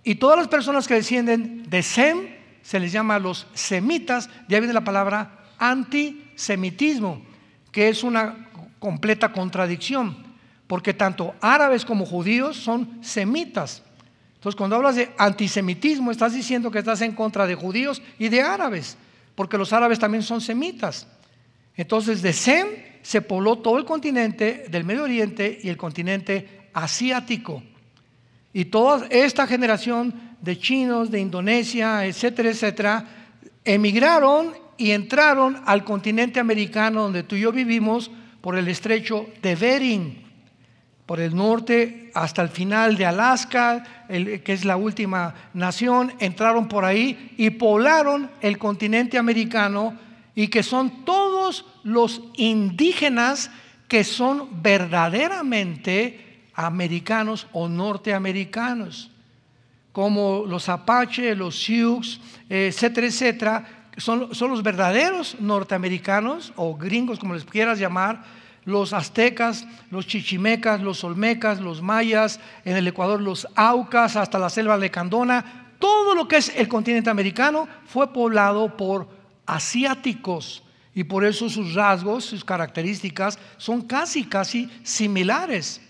Y todas las personas que descienden de Sem, se les llama los semitas, ya viene la palabra antisemitismo, que es una completa contradicción, porque tanto árabes como judíos son semitas. Entonces, cuando hablas de antisemitismo, estás diciendo que estás en contra de judíos y de árabes, porque los árabes también son semitas. Entonces, de Sem se pobló todo el continente del Medio Oriente y el continente asiático. Y toda esta generación de chinos, de Indonesia, etcétera, etcétera, emigraron y entraron al continente americano donde tú y yo vivimos por el estrecho de Bering, por el norte hasta el final de Alaska, que es la última nación, entraron por ahí y poblaron el continente americano y que son todos los indígenas que son verdaderamente americanos o norteamericanos, como los apaches, los sioux, etcétera, etcétera, son, los verdaderos norteamericanos o gringos, como les quieras llamar, los aztecas, los chichimecas, los olmecas, los mayas, en el Ecuador los aucas, hasta la selva de Candona, todo lo que es el continente americano fue poblado por asiáticos y por eso sus rasgos, sus características son casi, casi similares.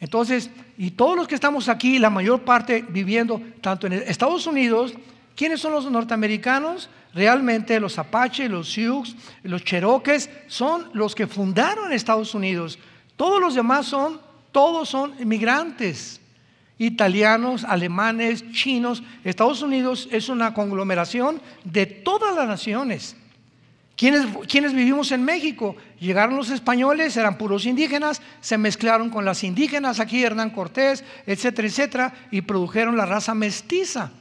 Entonces, y todos los que estamos aquí, la mayor parte viviendo tanto en Estados Unidos, ¿quiénes son los norteamericanos? Realmente los apaches, los sioux, los cheroques son los que fundaron Estados Unidos. Todos los demás son, todos son inmigrantes. Italianos, alemanes, chinos. Estados Unidos es una conglomeración de todas las naciones. ¿Quiénes, ¿Quiénes, vivimos en México? Llegaron los españoles, eran puros indígenas, se mezclaron con las indígenas, aquí Hernán Cortés, etcétera, etcétera, y produjeron la raza mestiza.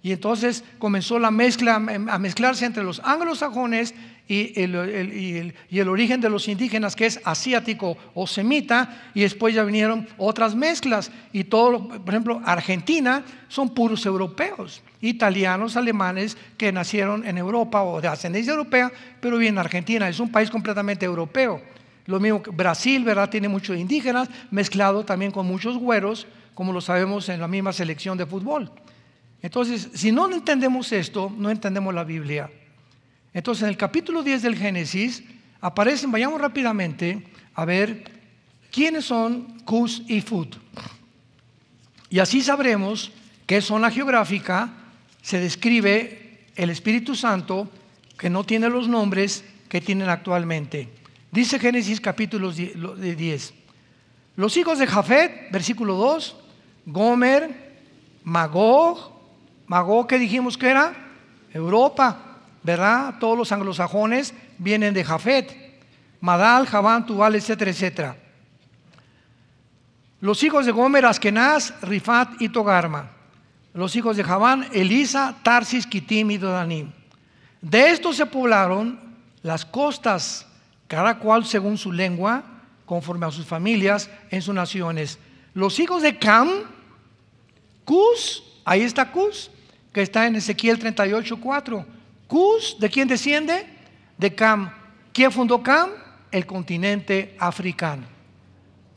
Y entonces comenzó la mezcla a mezclarse entre los anglosajones y el, y el, origen de los indígenas, que es asiático o semita, y después ya vinieron otras mezclas. Y todo, por ejemplo, Argentina son puros europeos, italianos, alemanes, que nacieron en Europa o de ascendencia europea, pero viven en Argentina. Es un país completamente europeo. Lo mismo que Brasil, ¿verdad? Tiene muchos indígenas, mezclado también con muchos güeros, como lo sabemos en la misma selección de fútbol. Entonces, si no entendemos esto, no entendemos la Biblia. Entonces, en el capítulo 10 del Génesis aparecen, vayamos rápidamente a ver quiénes son Cus y Fut. Y así sabremos qué zona geográfica se describe el Espíritu Santo que no tiene los nombres que tienen actualmente. Dice Génesis capítulo 10. Los hijos de Jafet, versículo 2, Gomer, Magog, Magog que dijimos que era Europa, ¿verdad? Todos los anglosajones vienen de Jafet, Madal, Javán, Tubal, etcétera, etcétera. Los hijos de Gomer, Askenaz, Rifat y Togarma. Los hijos de Javán, Elisa, Tarsis, Kitim y Dodanim. De estos se poblaron las costas, cada cual según su lengua, conforme a sus familias, en sus naciones. Los hijos de Cam, Cus, ahí está Cus, que está en Ezequiel 38, 4. Cus, ¿de quién desciende? De Cam. ¿Quién fundó Cam? El continente africano.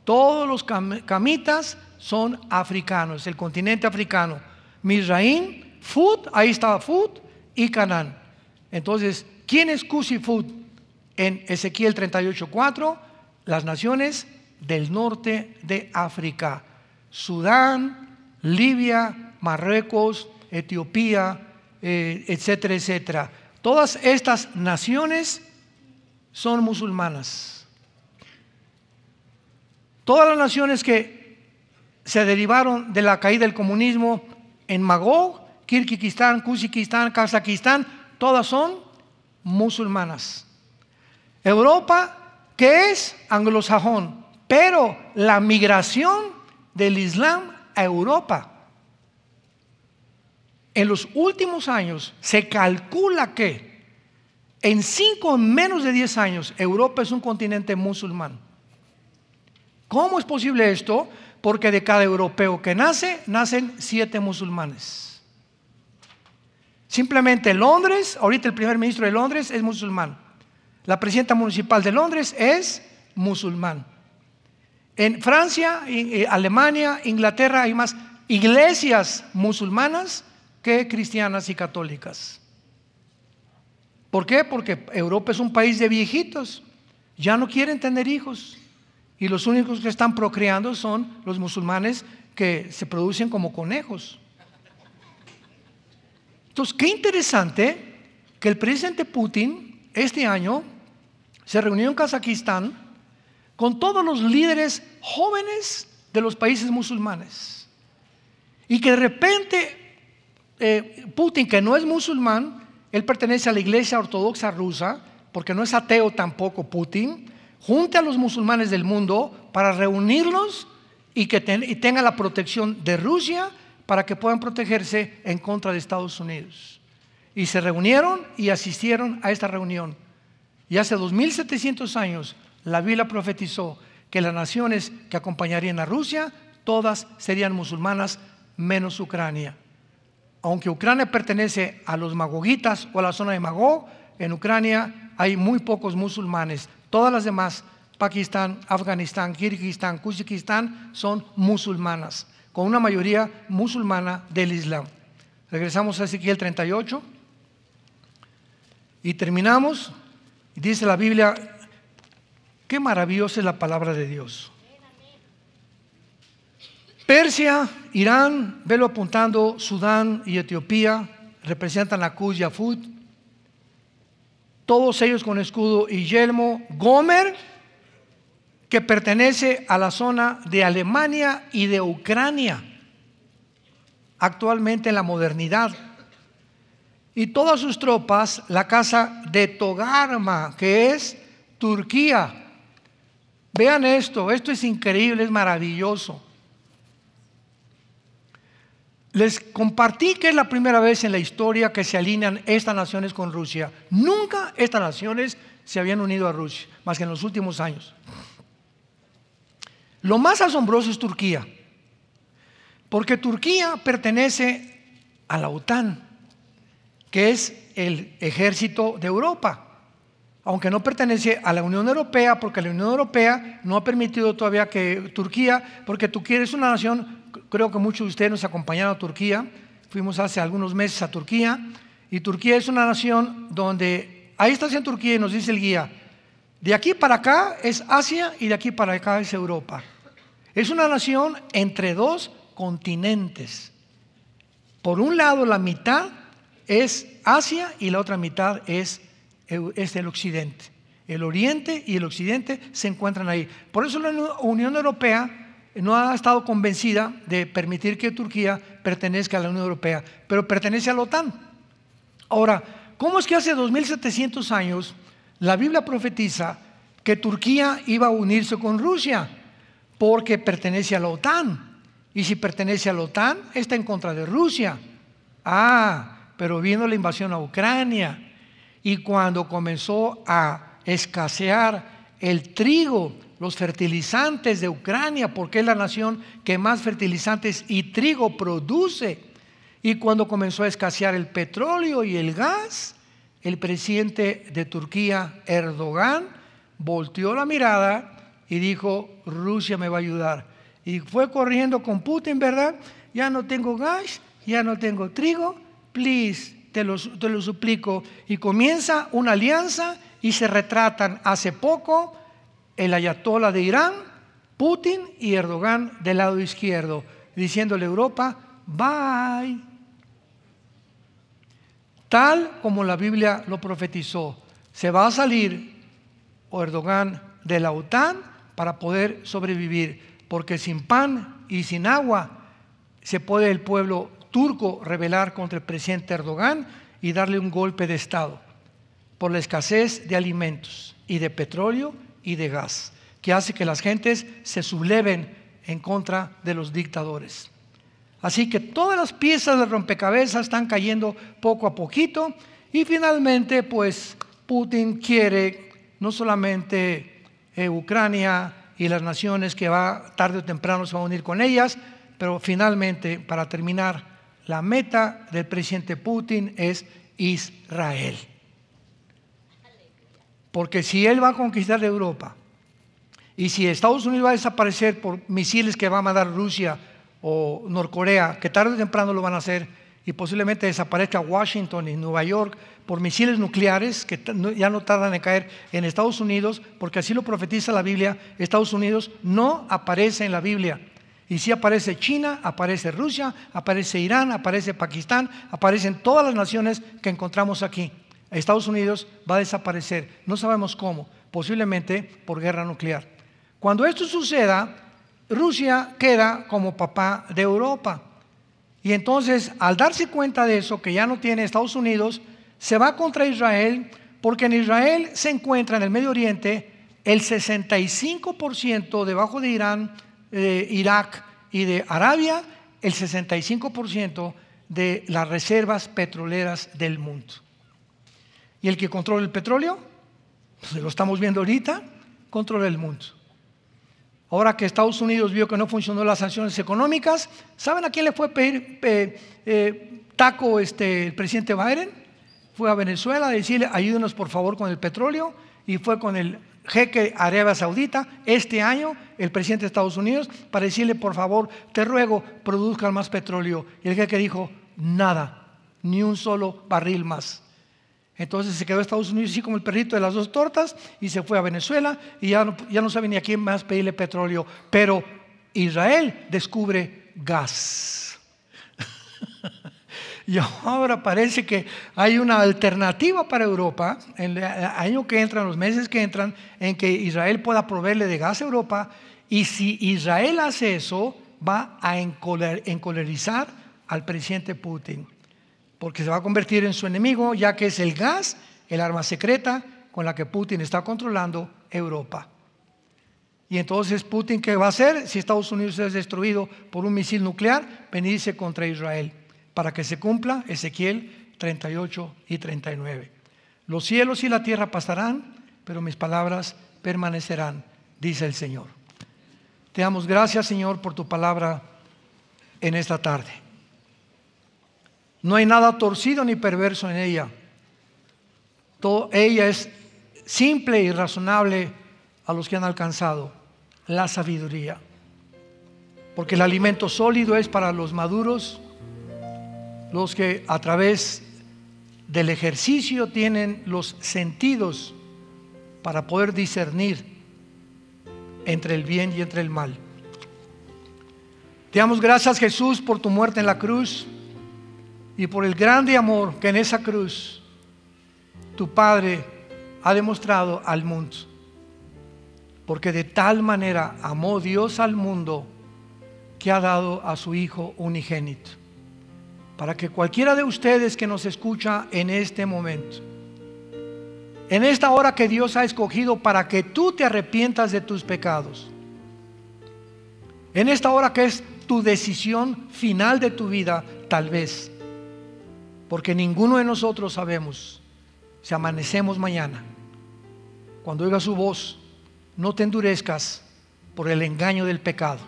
Todos los camitas son africanos, el continente africano. Misraín, Fut, ahí estaba Fut y Canaán. Entonces, ¿quién es Cus y Fut? En Ezequiel 38, 4, las naciones del norte de África. Sudán, Libia, Marruecos, Etiopía, eh, etcétera, etcétera. Todas estas naciones son musulmanas. Todas las naciones que se derivaron de la caída del comunismo en Magog, Kirguistán, Kuzikistán, Kazajistán, todas son musulmanas. Europa, que es anglosajón, pero la migración del Islam a Europa en los últimos años se calcula que en cinco, menos de 10 años, Europa es un continente musulmán. ¿Cómo es posible esto? Porque de cada europeo que nace, nacen siete musulmanes. Simplemente Londres, ahorita el primer ministro de Londres es musulmán. La presidenta municipal de Londres es musulmán. En Francia, eh, Alemania, Inglaterra hay más iglesias musulmanas que cristianas y católicas. ¿Por qué? Porque Europa es un país de viejitos. ya no quieren tener hijos. Y los únicos que están procreando son los musulmanes que se producen como conejos. Entonces, qué interesante que el presidente Putin este año se reunió en Kazajistán con todos los líderes jóvenes de los países musulmanes. Y que de repente eh, Putin, que no es musulmán, él pertenece a la iglesia ortodoxa rusa, porque no es ateo tampoco Putin, junte a los musulmanes del mundo para reunirlos y que tenga la protección de Rusia para que puedan protegerse en contra de Estados Unidos. Y se reunieron y asistieron a esta reunión. Y hace 2700 años la Biblia profetizó que las naciones que acompañarían a Rusia, todas serían musulmanas menos Ucrania. Aunque Ucrania pertenece a los magogitas o a la zona de Magog, en Ucrania hay muy pocos musulmanes. Todas las demás, Pakistán, Afganistán, Kirguistán, Kuzikistán, son musulmanas, con una mayoría musulmana del Islam. Regresamos a Ezequiel 38 y terminamos. Dice la Biblia, qué maravillosa es la palabra de Dios. Persia, Irán, velo apuntando, Sudán y Etiopía representan la Kuz Yafut todos ellos con escudo y yelmo. Gomer, que pertenece a la zona de Alemania y de Ucrania, actualmente en la modernidad. Y todas sus tropas, la casa de Togarma, que es Turquía. Vean esto, esto es increíble, es maravilloso. Les compartí que es la primera vez en la historia que se alinean estas naciones con Rusia. Nunca estas naciones se habían unido a Rusia, más que en los últimos años. Lo más asombroso es Turquía, porque Turquía pertenece a la OTAN, que es el ejército de Europa, aunque no pertenece a la Unión Europea, porque la Unión Europea no ha permitido todavía que Turquía, porque Turquía es una nación creo que muchos de ustedes nos acompañaron a Turquía. Fuimos hace algunos meses a Turquía. Y Turquía es una nación donde, ahí estás en Turquía y nos dice el guía, de aquí para acá es Asia y de aquí para acá es Europa. Es una nación entre dos continentes. Por un lado, la mitad es Asia y la otra mitad es, es el occidente. El oriente y el occidente se encuentran ahí. Por eso la Unión Europea no ha estado convencida de permitir que Turquía pertenezca a la Unión Europea, pero pertenece a la OTAN. Ahora, ¿cómo es que hace 2700 años la Biblia profetiza que Turquía iba a unirse con Rusia? Porque pertenece a la OTAN. Y si pertenece a la OTAN, está en contra de Rusia. Ah, pero vino la invasión a Ucrania. Y cuando comenzó a escasear el trigo los fertilizantes de Ucrania, porque es la nación que más fertilizantes y trigo produce. Y cuando comenzó a escasear el petróleo y el gas, el presidente de Turquía, Erdogan, volteó la mirada y dijo, Rusia me va a ayudar. Y fue corriendo con Putin, ¿verdad? Ya no tengo gas, ya no tengo trigo, please, te lo, te lo suplico. Y comienza una alianza y se retratan hace poco el ayatollah de Irán, Putin y Erdogan del lado izquierdo, diciéndole a Europa, bye. Tal como la Biblia lo profetizó, se va a salir Erdogan de la OTAN para poder sobrevivir, porque sin pan y sin agua se puede el pueblo turco rebelar contra el presidente Erdogan y darle un golpe de Estado por la escasez de alimentos y de petróleo y de gas, que hace que las gentes se subleven en contra de los dictadores. Así que todas las piezas del rompecabezas están cayendo poco a poquito y finalmente pues Putin quiere no solamente eh, Ucrania y las naciones que va tarde o temprano se va a unir con ellas, pero finalmente para terminar la meta del presidente Putin es Israel. Porque si él va a conquistar Europa y si Estados Unidos va a desaparecer por misiles que va a mandar Rusia o Norcorea, que tarde o temprano lo van a hacer, y posiblemente desaparezca Washington y Nueva York, por misiles nucleares que ya no tardan en caer en Estados Unidos, porque así lo profetiza la Biblia, Estados Unidos no aparece en la Biblia. Y si aparece China, aparece Rusia, aparece Irán, aparece Pakistán, aparecen todas las naciones que encontramos aquí. Estados Unidos va a desaparecer, no sabemos cómo, posiblemente por guerra nuclear. Cuando esto suceda, Rusia queda como papá de Europa. Y entonces, al darse cuenta de eso, que ya no tiene Estados Unidos, se va contra Israel, porque en Israel se encuentra en el Medio Oriente el 65% debajo de Irán, de Irak y de Arabia, el 65% de las reservas petroleras del mundo. ¿Y el que controla el petróleo? Pues lo estamos viendo ahorita, controla el mundo. Ahora que Estados Unidos vio que no funcionó las sanciones económicas, ¿saben a quién le fue a pedir eh, taco este, el presidente Biden? Fue a Venezuela a decirle, ayúdenos por favor con el petróleo, y fue con el jeque Arabia Saudita este año, el presidente de Estados Unidos, para decirle, por favor, te ruego, produzcan más petróleo. Y el jeque dijo, nada, ni un solo barril más. Entonces se quedó Estados Unidos así como el perrito de las dos tortas y se fue a Venezuela y ya no, ya no sabe ni a quién más pedirle petróleo. Pero Israel descubre gas. y ahora parece que hay una alternativa para Europa, en el año que entran, los meses que entran, en que Israel pueda proveerle de gas a Europa. Y si Israel hace eso, va a encolerizar al presidente Putin porque se va a convertir en su enemigo, ya que es el gas, el arma secreta con la que Putin está controlando Europa. Y entonces Putin, ¿qué va a hacer si Estados Unidos es destruido por un misil nuclear? Venirse contra Israel, para que se cumpla Ezequiel 38 y 39. Los cielos y la tierra pasarán, pero mis palabras permanecerán, dice el Señor. Te damos gracias, Señor, por tu palabra en esta tarde. No hay nada torcido ni perverso en ella. Todo, ella es simple y razonable a los que han alcanzado la sabiduría. Porque el alimento sólido es para los maduros, los que a través del ejercicio tienen los sentidos para poder discernir entre el bien y entre el mal. Te damos gracias Jesús por tu muerte en la cruz y por el grande amor que en esa cruz tu Padre ha demostrado al mundo. Porque de tal manera amó Dios al mundo que ha dado a su Hijo unigénito. Para que cualquiera de ustedes que nos escucha en este momento, en esta hora que Dios ha escogido para que tú te arrepientas de tus pecados, en esta hora que es tu decisión final de tu vida, tal vez porque ninguno de nosotros sabemos si amanecemos mañana. Cuando oiga su voz, no te endurezcas por el engaño del pecado.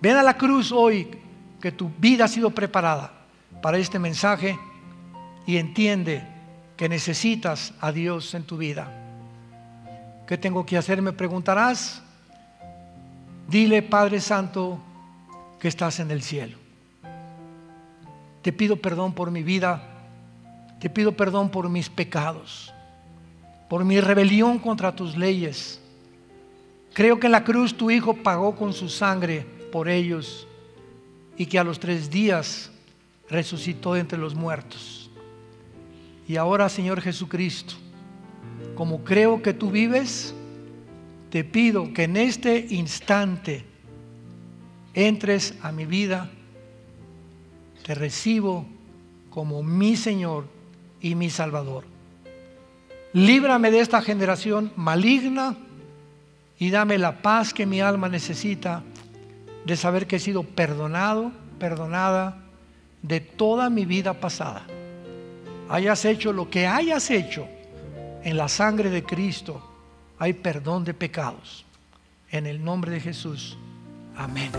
Ven a la cruz hoy que tu vida ha sido preparada para este mensaje y entiende que necesitas a Dios en tu vida. ¿Qué tengo que hacer? Me preguntarás. Dile, Padre Santo, que estás en el cielo. Te pido perdón por mi vida. Te pido perdón por mis pecados, por mi rebelión contra tus leyes. Creo que la cruz tu Hijo pagó con su sangre por ellos y que a los tres días resucitó entre los muertos. Y ahora, Señor Jesucristo, como creo que tú vives, te pido que en este instante entres a mi vida te recibo como mi Señor y mi Salvador. Líbrame de esta generación maligna y dame la paz que mi alma necesita de saber que he sido perdonado, perdonada de toda mi vida pasada. Hayas hecho lo que hayas hecho en la sangre de Cristo, hay perdón de pecados. En el nombre de Jesús. Amén.